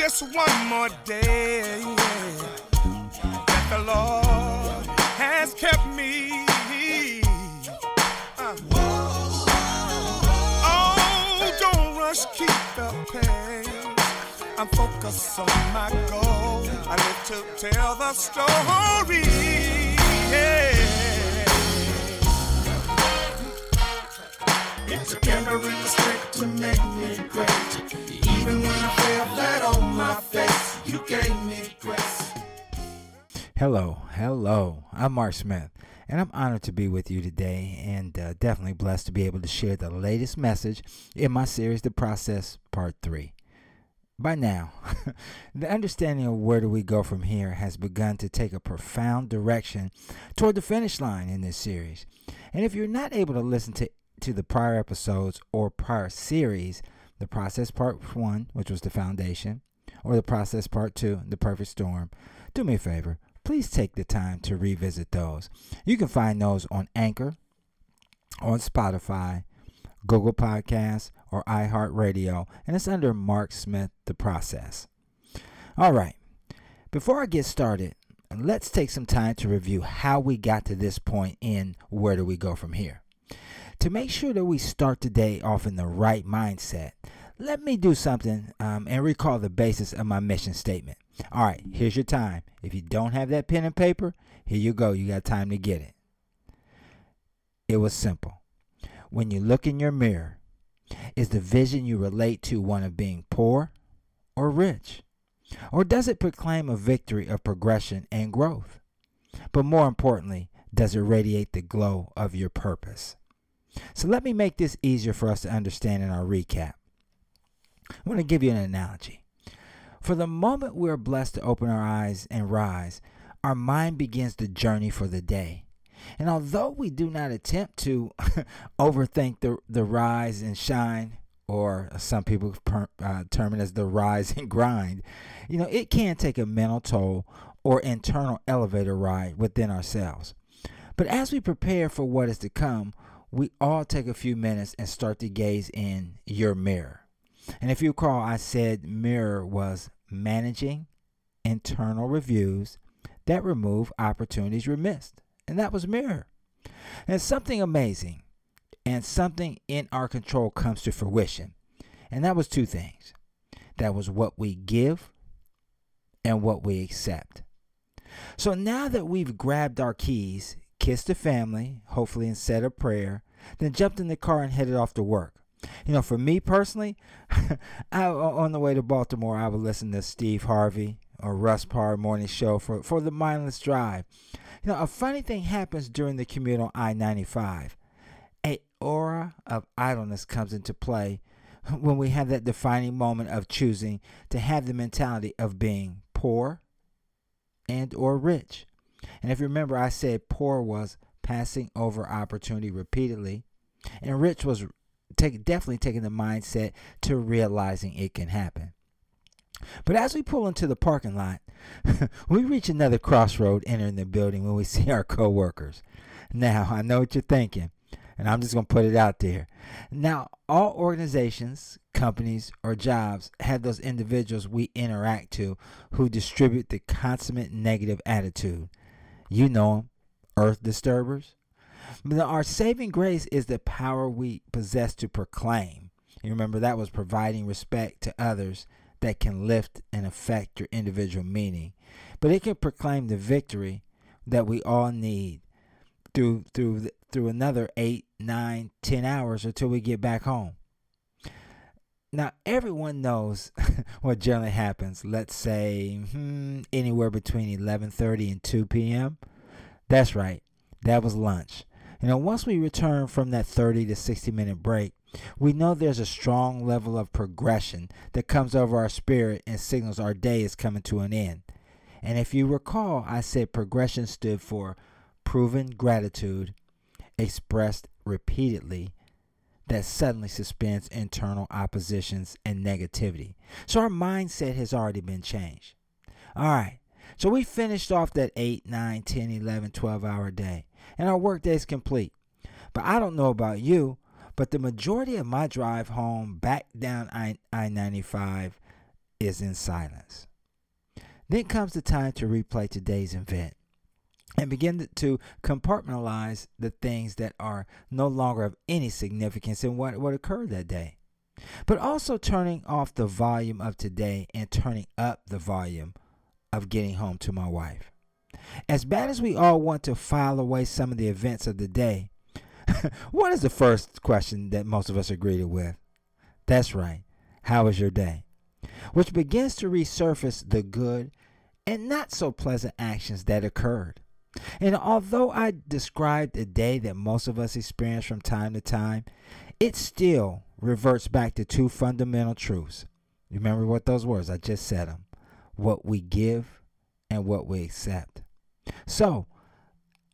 just one more day that the Lord has kept me. Uh. Oh, don't rush, keep the pace. I'm focused on my goal. I live to tell the story. Yeah. It took every mistake to make me great. You gave me grace. Hello, hello. I'm Mark Smith, and I'm honored to be with you today, and uh, definitely blessed to be able to share the latest message in my series, The Process Part 3. By now, the understanding of where do we go from here has begun to take a profound direction toward the finish line in this series. And if you're not able to listen to, to the prior episodes or prior series, the process part one, which was the foundation, or the process part two, the perfect storm, do me a favor. Please take the time to revisit those. You can find those on Anchor, on Spotify, Google Podcasts, or iHeartRadio, and it's under Mark Smith The Process. All right, before I get started, let's take some time to review how we got to this and where do we go from here. To make sure that we start the day off in the right mindset, let me do something um, and recall the basis of my mission statement. All right, here's your time. If you don't have that pen and paper, here you go. You got time to get it. It was simple. When you look in your mirror, is the vision you relate to one of being poor or rich? Or does it proclaim a victory of progression and growth? But more importantly, does it radiate the glow of your purpose? So let me make this easier for us to understand in our recap. I want to give you an analogy. For the moment we are blessed to open our eyes and rise, our mind begins the journey for the day. And although we do not attempt to overthink the, the rise and shine, or some people per, uh, term it as the rise and grind, you know, it can take a mental toll or internal elevator ride within ourselves. But as we prepare for what is to come, we all take a few minutes and start to gaze in your mirror. And if you recall, I said mirror was managing internal reviews that remove opportunities we missed. And that was mirror. And something amazing and something in our control comes to fruition. And that was two things. That was what we give and what we accept. So now that we've grabbed our keys, kissed the family, hopefully and said a prayer, then jumped in the car and headed off to work. You know, for me personally, I, on the way to Baltimore, I would listen to Steve Harvey or Russ Parr morning show for, for the mindless drive. You know, a funny thing happens during the commute on I 95. A aura of idleness comes into play when we have that defining moment of choosing to have the mentality of being poor and or rich. And if you remember, I said poor was passing over opportunity repeatedly, and rich was take, definitely taking the mindset to realizing it can happen. But as we pull into the parking lot, we reach another crossroad entering the building when we see our coworkers. Now, I know what you're thinking, and I'm just going to put it out there. Now, all organizations, companies, or jobs have those individuals we interact to who distribute the consummate negative attitude. You know them, earth disturbers. But our saving grace is the power we possess to proclaim. You remember that was providing respect to others that can lift and affect your individual meaning. But it can proclaim the victory that we all need through through through another eight, nine, ten hours until we get back home. Now everyone knows what generally happens. Let's say hmm, anywhere between 11:30 and 2 p.m. That's right. That was lunch. You know, once we return from that 30 to 60 minute break, we know there's a strong level of progression that comes over our spirit and signals our day is coming to an end. And if you recall, I said progression stood for proven gratitude expressed repeatedly that suddenly suspends internal oppositions and negativity. So our mindset has already been changed. All right. So we finished off that 8, 9, 10, 11, 12 hour day, and our workday is complete. But I don't know about you, but the majority of my drive home back down I 95 is in silence. Then comes the time to replay today's event and begin to compartmentalize the things that are no longer of any significance in what, what occurred that day. But also turning off the volume of today and turning up the volume of getting home to my wife. As bad as we all want to file away some of the events of the day, what is the first question that most of us are greeted with? That's right. How was your day? Which begins to resurface the good and not so pleasant actions that occurred. And although I described a day that most of us experience from time to time, it still reverts back to two fundamental truths. Remember what those words I just said them what we give and what we accept. So,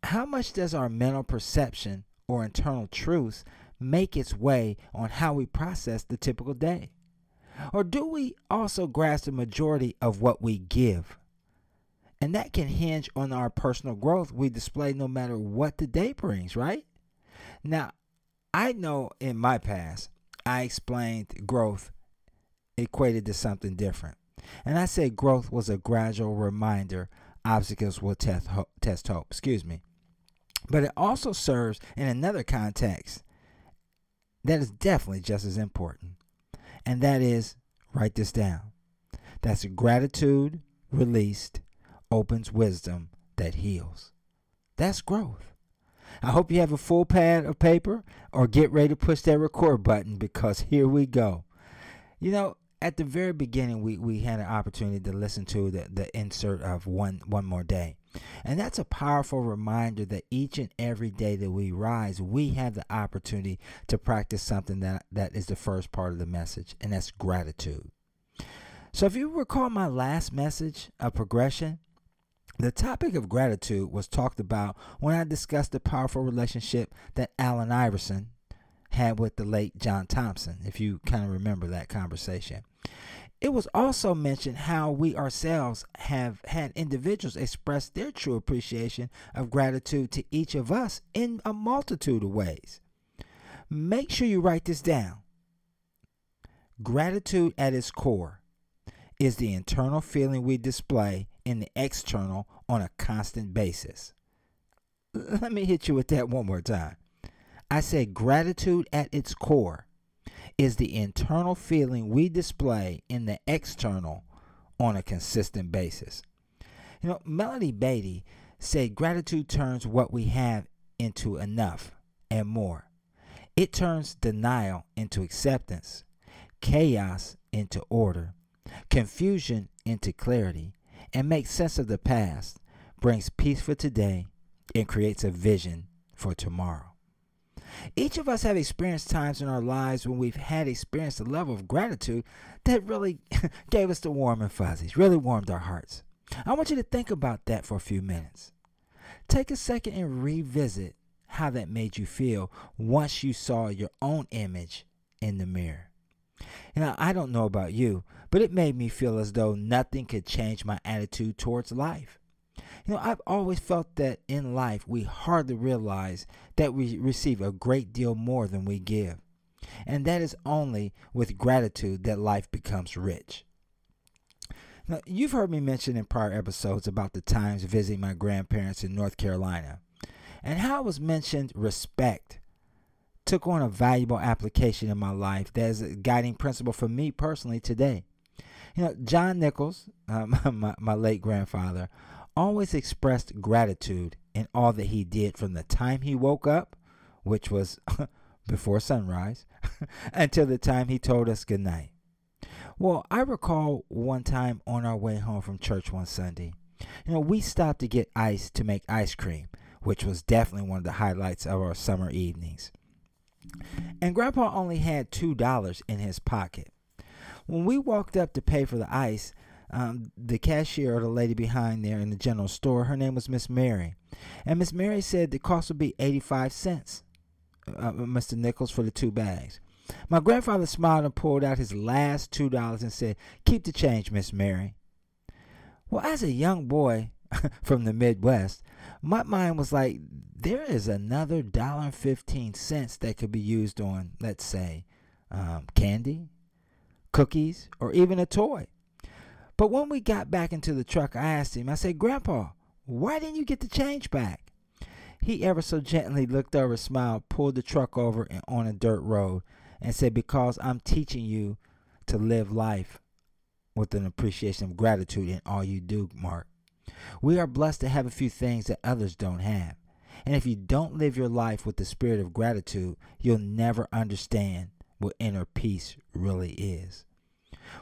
how much does our mental perception or internal truths make its way on how we process the typical day? Or do we also grasp the majority of what we give? And that can hinge on our personal growth we display no matter what the day brings, right? Now, I know in my past, I explained growth equated to something different. And I said growth was a gradual reminder obstacles will test hope, test hope, excuse me. But it also serves in another context that is definitely just as important. And that is write this down. That's gratitude released opens wisdom that heals. That's growth. I hope you have a full pad of paper or get ready to push that record button because here we go. You know, at the very beginning we, we had an opportunity to listen to the, the insert of one one more day. And that's a powerful reminder that each and every day that we rise, we have the opportunity to practice something that, that is the first part of the message, and that's gratitude. So if you recall my last message of progression, the topic of gratitude was talked about when I discussed the powerful relationship that Allen Iverson had with the late John Thompson, if you kind of remember that conversation. It was also mentioned how we ourselves have had individuals express their true appreciation of gratitude to each of us in a multitude of ways. Make sure you write this down. Gratitude at its core is the internal feeling we display in the external on a constant basis. Let me hit you with that one more time. I said gratitude at its core is the internal feeling we display in the external on a consistent basis. You know, Melody Beattie said gratitude turns what we have into enough and more. It turns denial into acceptance, chaos into order, confusion into clarity, and makes sense of the past, brings peace for today, and creates a vision for tomorrow. Each of us have experienced times in our lives when we've had experienced a level of gratitude that really gave us the warm and fuzzies, really warmed our hearts. I want you to think about that for a few minutes. Take a second and revisit how that made you feel once you saw your own image in the mirror. Now, I don't know about you, but it made me feel as though nothing could change my attitude towards life. You know, I've always felt that in life we hardly realize that we receive a great deal more than we give. And that is only with gratitude that life becomes rich. Now, you've heard me mention in prior episodes about the times visiting my grandparents in North Carolina and how it was mentioned respect took on a valuable application in my life that is a guiding principle for me personally today. You know, John Nichols, um, my, my late grandfather, always expressed gratitude in all that he did from the time he woke up, which was before sunrise, until the time he told us goodnight. Well, I recall one time on our way home from church one Sunday, you know, we stopped to get ice to make ice cream, which was definitely one of the highlights of our summer evenings. And Grandpa only had $2 in his pocket. When we walked up to pay for the ice, um, the cashier or the lady behind there in the general store, her name was Miss Mary. And Miss Mary said the cost would be 85 cents, uh, uh Mr. Nichols, for the two bags. My grandfather smiled and pulled out his last $2 and said, Keep the change, Miss Mary. Well, as a young boy from the Midwest, my mind was like, there is another dollar and 15 cents that could be used on, let's say, um, candy, cookies, or even a toy. But when we got back into the truck, I asked him, I said, Grandpa, why didn't you get the change back? He ever so gently looked over, smiled, pulled the truck over on a dirt road, and said, Because I'm teaching you to live life with an appreciation of gratitude in all you do, Mark. We are blessed to have a few things that others don't have. And if you don't live your life with the spirit of gratitude, you'll never understand what inner peace really is.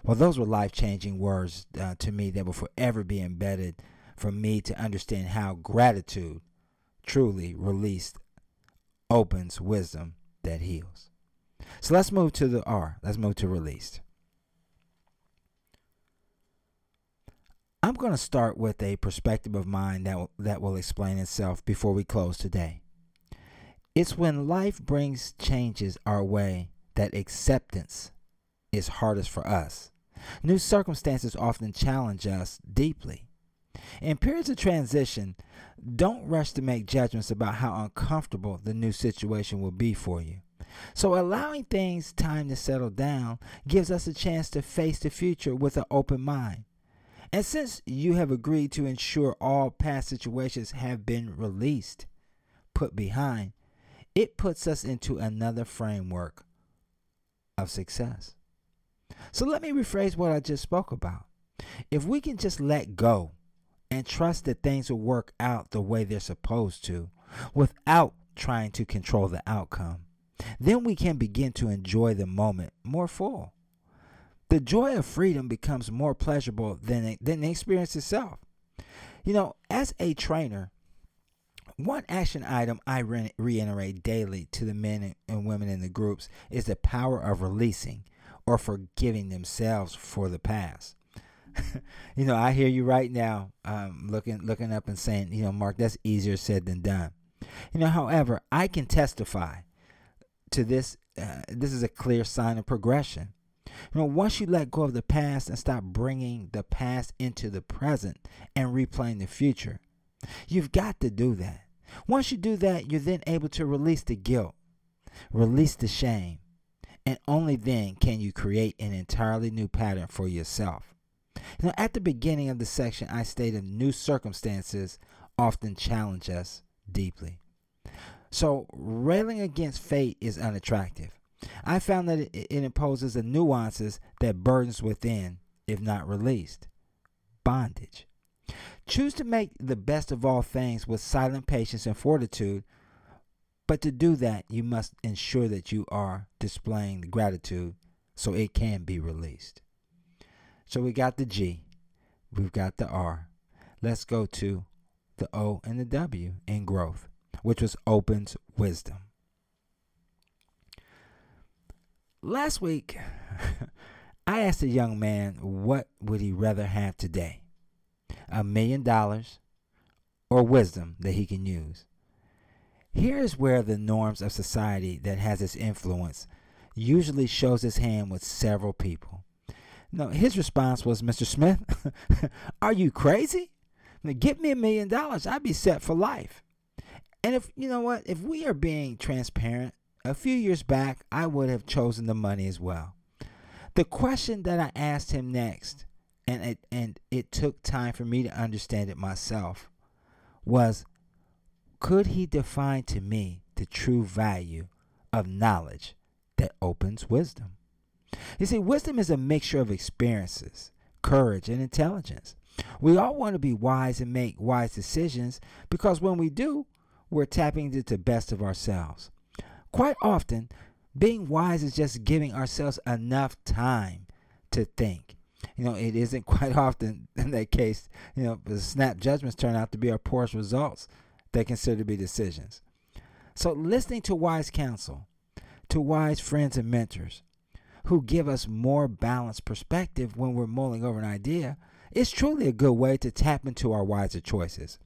Well, those were life changing words uh, to me that will forever be embedded for me to understand how gratitude truly released opens wisdom that heals. So let's move to the R. Let's move to released. I'm going to start with a perspective of mine that, that will explain itself before we close today. It's when life brings changes our way that acceptance is hardest for us. New circumstances often challenge us deeply. In periods of transition, don't rush to make judgments about how uncomfortable the new situation will be for you. So, allowing things time to settle down gives us a chance to face the future with an open mind. And since you have agreed to ensure all past situations have been released, put behind, it puts us into another framework of success. So let me rephrase what I just spoke about. If we can just let go and trust that things will work out the way they're supposed to without trying to control the outcome, then we can begin to enjoy the moment more full. The joy of freedom becomes more pleasurable than, than the experience itself. You know, as a trainer, one action item I re- reiterate daily to the men and women in the groups is the power of releasing or forgiving themselves for the past. you know, I hear you right now, um, looking looking up and saying, you know, Mark, that's easier said than done. You know, however, I can testify to this. Uh, this is a clear sign of progression. You know, once you let go of the past and stop bringing the past into the present and replaying the future, you've got to do that. Once you do that, you're then able to release the guilt, release the shame, and only then can you create an entirely new pattern for yourself. Now, at the beginning of the section, I stated new circumstances often challenge us deeply. So, railing against fate is unattractive. I found that it, imposes the nuances that burdens within, if not released. Bondage. Choose to make the best of all things with silent patience and fortitude but to do that, you must ensure that you are displaying the gratitude so it can be released. So we got the G, we've got the R. Let's go to the O and the W in growth, which was opens wisdom. Last week, I asked a young man what would he rather have today? A million dollars or wisdom that he can use? Here's where the norms of society that has its influence usually shows its hand with several people. No, his response was, Mr. Smith, are you crazy? Get me a million dollars, I'd be set for life. And if, you know what, if we are being transparent, a few years back, I would have chosen the money as well. The question that I asked him next, and it, and it took time for me to understand it myself, was could he define to me the true value of knowledge that opens wisdom? You see, wisdom is a mixture of experiences, courage, and intelligence. We all want to be wise and make wise decisions because when we do, we're tapping into the best of ourselves. Quite often, being wise is just giving ourselves enough time to think. You know, it isn't quite often in that case, you know, the snap judgments turn out to be our poorest results they consider to be decisions. So, listening to wise counsel, to wise friends and mentors who give us more balanced perspective when we're mulling over an idea is truly a good way to tap into our wiser choices.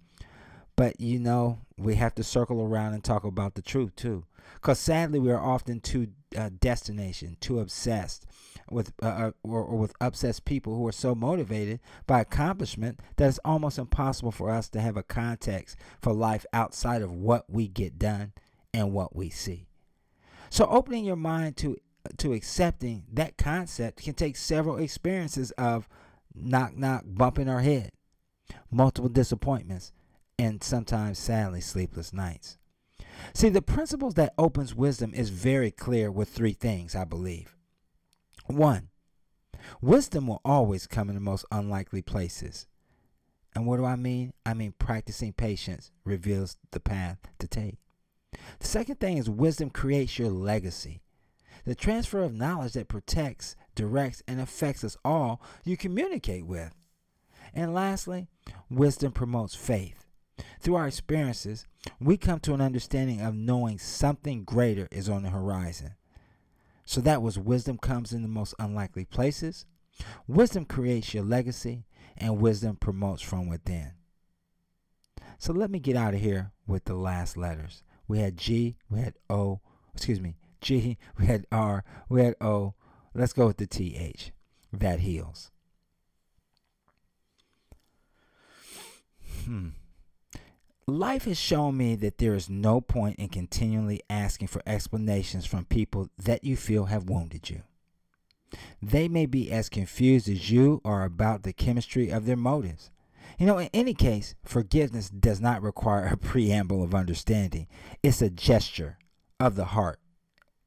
But you know, we have to circle around and talk about the truth too. Because sadly, we are often too uh, destination, too obsessed with uh, uh, or, or with obsessed people who are so motivated by accomplishment that it's almost impossible for us to have a context for life outside of what we get done and what we see. So opening your mind to to accepting that concept can take several experiences of knock, knock, bumping our head, multiple disappointments, and sometimes sadly sleepless nights. See, the principles that opens wisdom is very clear with three things, I believe. One, wisdom will always come in the most unlikely places. And what do I mean? I mean practicing patience reveals the path to take. The second thing is wisdom creates your legacy. The transfer of knowledge that protects, directs, and affects us all you communicate with. And lastly, wisdom promotes faith. Through our experiences, we come to an understanding of knowing something greater is on the horizon. So that was wisdom comes in the most unlikely places. Wisdom creates your legacy, and wisdom promotes from within. So let me get out of here with the last letters. We had G, we had O, excuse me, G, we had R, we had O. Let's go with the TH. That heals. Hmm. Life has shown me that there is no point in continually asking for explanations from people that you feel have wounded you. They may be as confused as you are about the chemistry of their motives. You know, in any case, forgiveness does not require a preamble of understanding, it's a gesture of the heart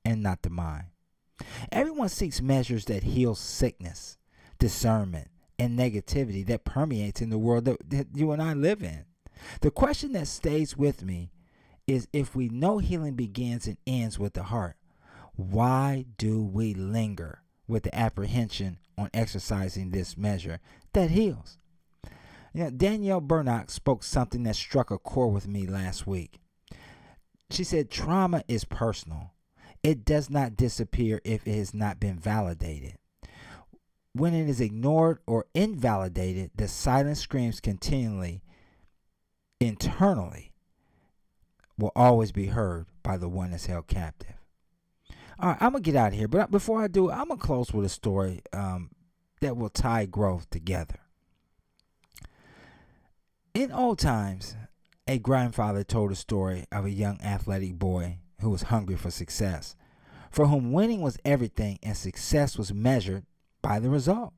and not the mind. Everyone seeks measures that heal sickness, discernment, and negativity that permeates in the world that, that you and I live in. The question that stays with me is if we know healing begins and ends with the heart, why do we linger with the apprehension on exercising this measure that heals? You know, Danielle Bernock spoke something that struck a chord with me last week. She said, Trauma is personal. It does not disappear if it has not been validated. When it is ignored or invalidated, the silent screams continually internally will always be heard by the one that's held captive. All right, I'm gonna get out of here, but before I do, I'm gonna close with a story um, that will tie growth together. In old times, a grandfather told a story of a young athletic boy who was hungry for success, for whom winning was everything and success was measured by the result.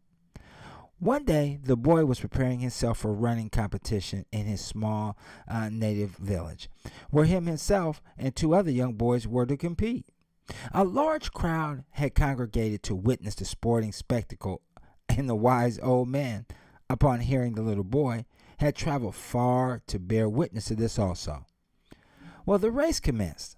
One day, the boy was preparing himself for running competition in his small uh, native village, where him himself and two other young boys were to compete. A large crowd had congregated to witness the sporting spectacle, and the wise old man, upon hearing the little boy, had traveled far to bear witness to this also. Well, the race commenced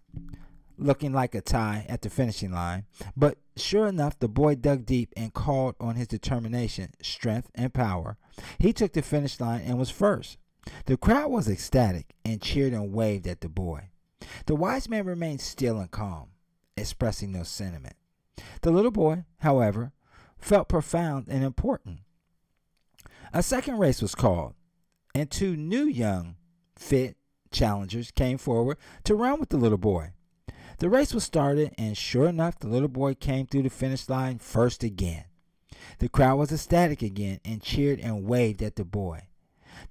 looking like a tie at the finishing line. But sure enough, the boy dug deep and called on his determination, strength, and power. He took the finish line and was first. The crowd was ecstatic and cheered and waved at the boy. The wise man remained still and calm, expressing no sentiment. The little boy, however, felt profound and important. A second race was called, and two new young, fit challengers came forward to run with the little boy. The race was started, and sure enough, the little boy came through the finish line first again. The crowd was ecstatic again and cheered and waved at the boy.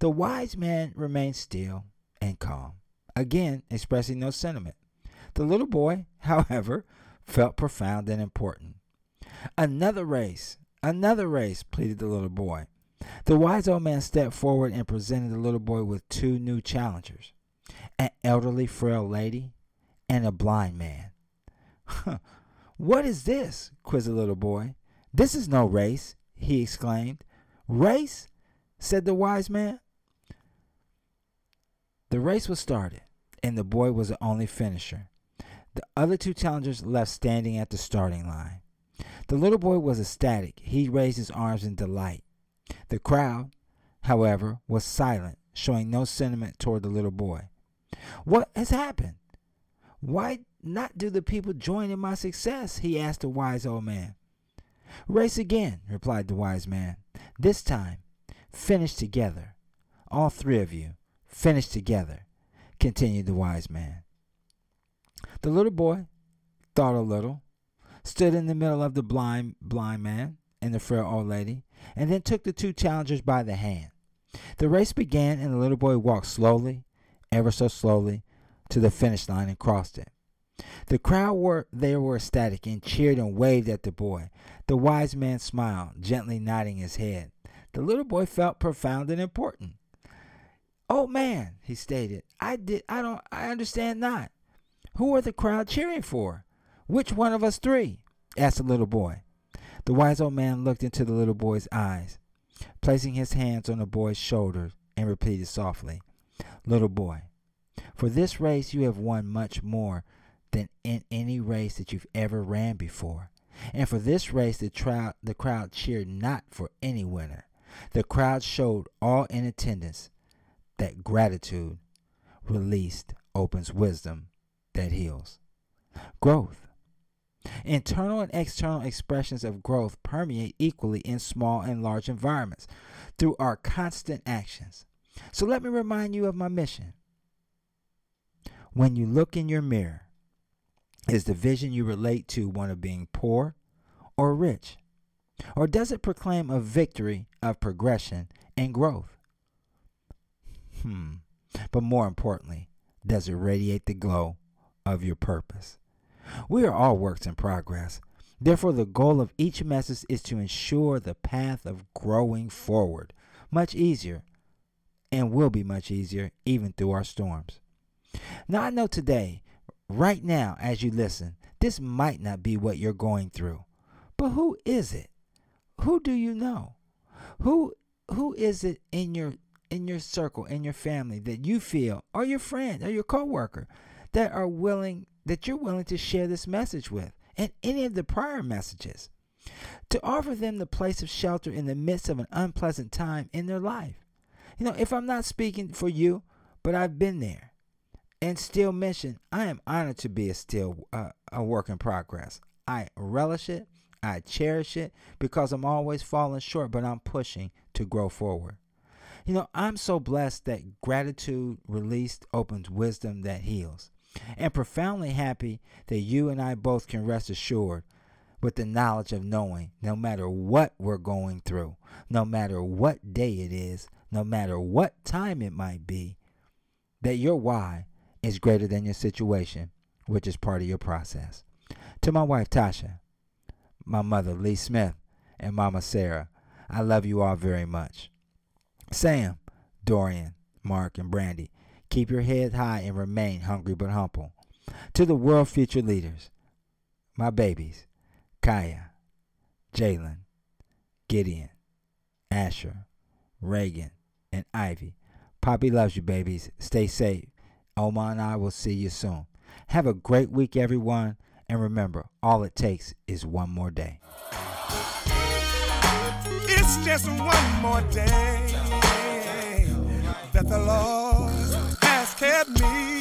The wise man remained still and calm, again expressing no sentiment. The little boy, however, felt profound and important. Another race, another race, pleaded the little boy. The wise old man stepped forward and presented the little boy with two new challengers an elderly, frail lady and a blind man. what is this? quizzed the little boy. This is no race, he exclaimed. Race? said the wise man. The race was started, and the boy was the only finisher. The other two challengers left standing at the starting line. The little boy was ecstatic. He raised his arms in delight. The crowd, however, was silent, showing no sentiment toward the little boy. What has happened? Why not do the people join in my success? He asked the wise old man. Race again, replied the wise man. This time, finish together. All three of you, finish together, continued the wise man. The little boy thought a little, stood in the middle of the blind blind man and the frail old lady, and then took the two challengers by the hand. The race began, and the little boy walked slowly, ever so slowly, to the finish line and crossed it. The crowd were they were ecstatic and cheered and waved at the boy. The wise man smiled, gently nodding his head. The little boy felt profound and important. Oh man, he stated, I did I don't I understand not. Who are the crowd cheering for? Which one of us three? asked the little boy. The wise old man looked into the little boy's eyes, placing his hands on the boy's shoulders, and repeated softly, Little boy, for this race you have won much more than in any race that you've ever ran before. And for this race, the, crowd, the crowd cheered not for any winner. The crowd showed all in attendance that gratitude released opens wisdom that heals. Growth. Internal and external expressions of growth permeate equally in small and large environments through our constant actions. So let me remind you of my mission. When you look in your mirror, is the vision you relate to one of being poor or rich? Or does it proclaim a victory of progression and growth? Hmm. But more importantly, does it radiate the glow of your purpose? We are all works in progress. Therefore, the goal of each message is to ensure the path of growing forward much easier and will be much easier even through our storms. Now, I know today, right now, as you listen, this might not be what you're going through. But who is it? Who do you know? Who who is it in your in your circle, in your family that you feel or your friend or your coworker that are willing that you're willing to share this message with and any of the prior messages to offer them the place of shelter in the midst of an unpleasant time in their life. You know, if I'm not speaking for you, but I've been there and still mention, I am honored to be a still uh, a work in progress. I relish it. I cherish it because I'm always falling short, but I'm pushing to grow forward. You know, I'm so blessed that gratitude released opens wisdom that heals. And profoundly happy that you and I both can rest assured with the knowledge of knowing no matter what we're going through, no matter what day it is, no matter what time it might be, that your why is greater than your situation, which is part of your process. To my wife, Tasha, my mother, Lee Smith, and Mama Sarah, I love you all very much. Sam, Dorian, Mark, and Brandy, keep your head high and remain hungry but humble. To the world future leaders, my babies, Kaya, Jalen, Gideon, Asher, Reagan, and Ivy. Poppy loves you, babies. Stay safe. Oma and I will see you soon. Have a great week, everyone. And remember, all it takes is one more day. It's just one more day that the Lord has kept me.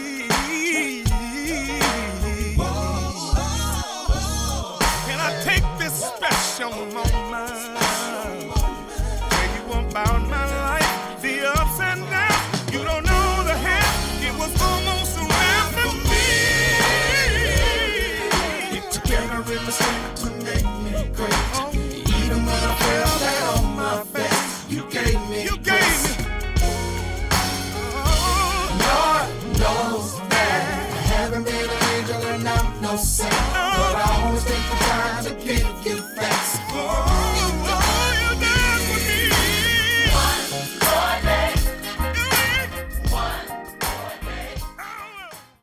Saint. But I always take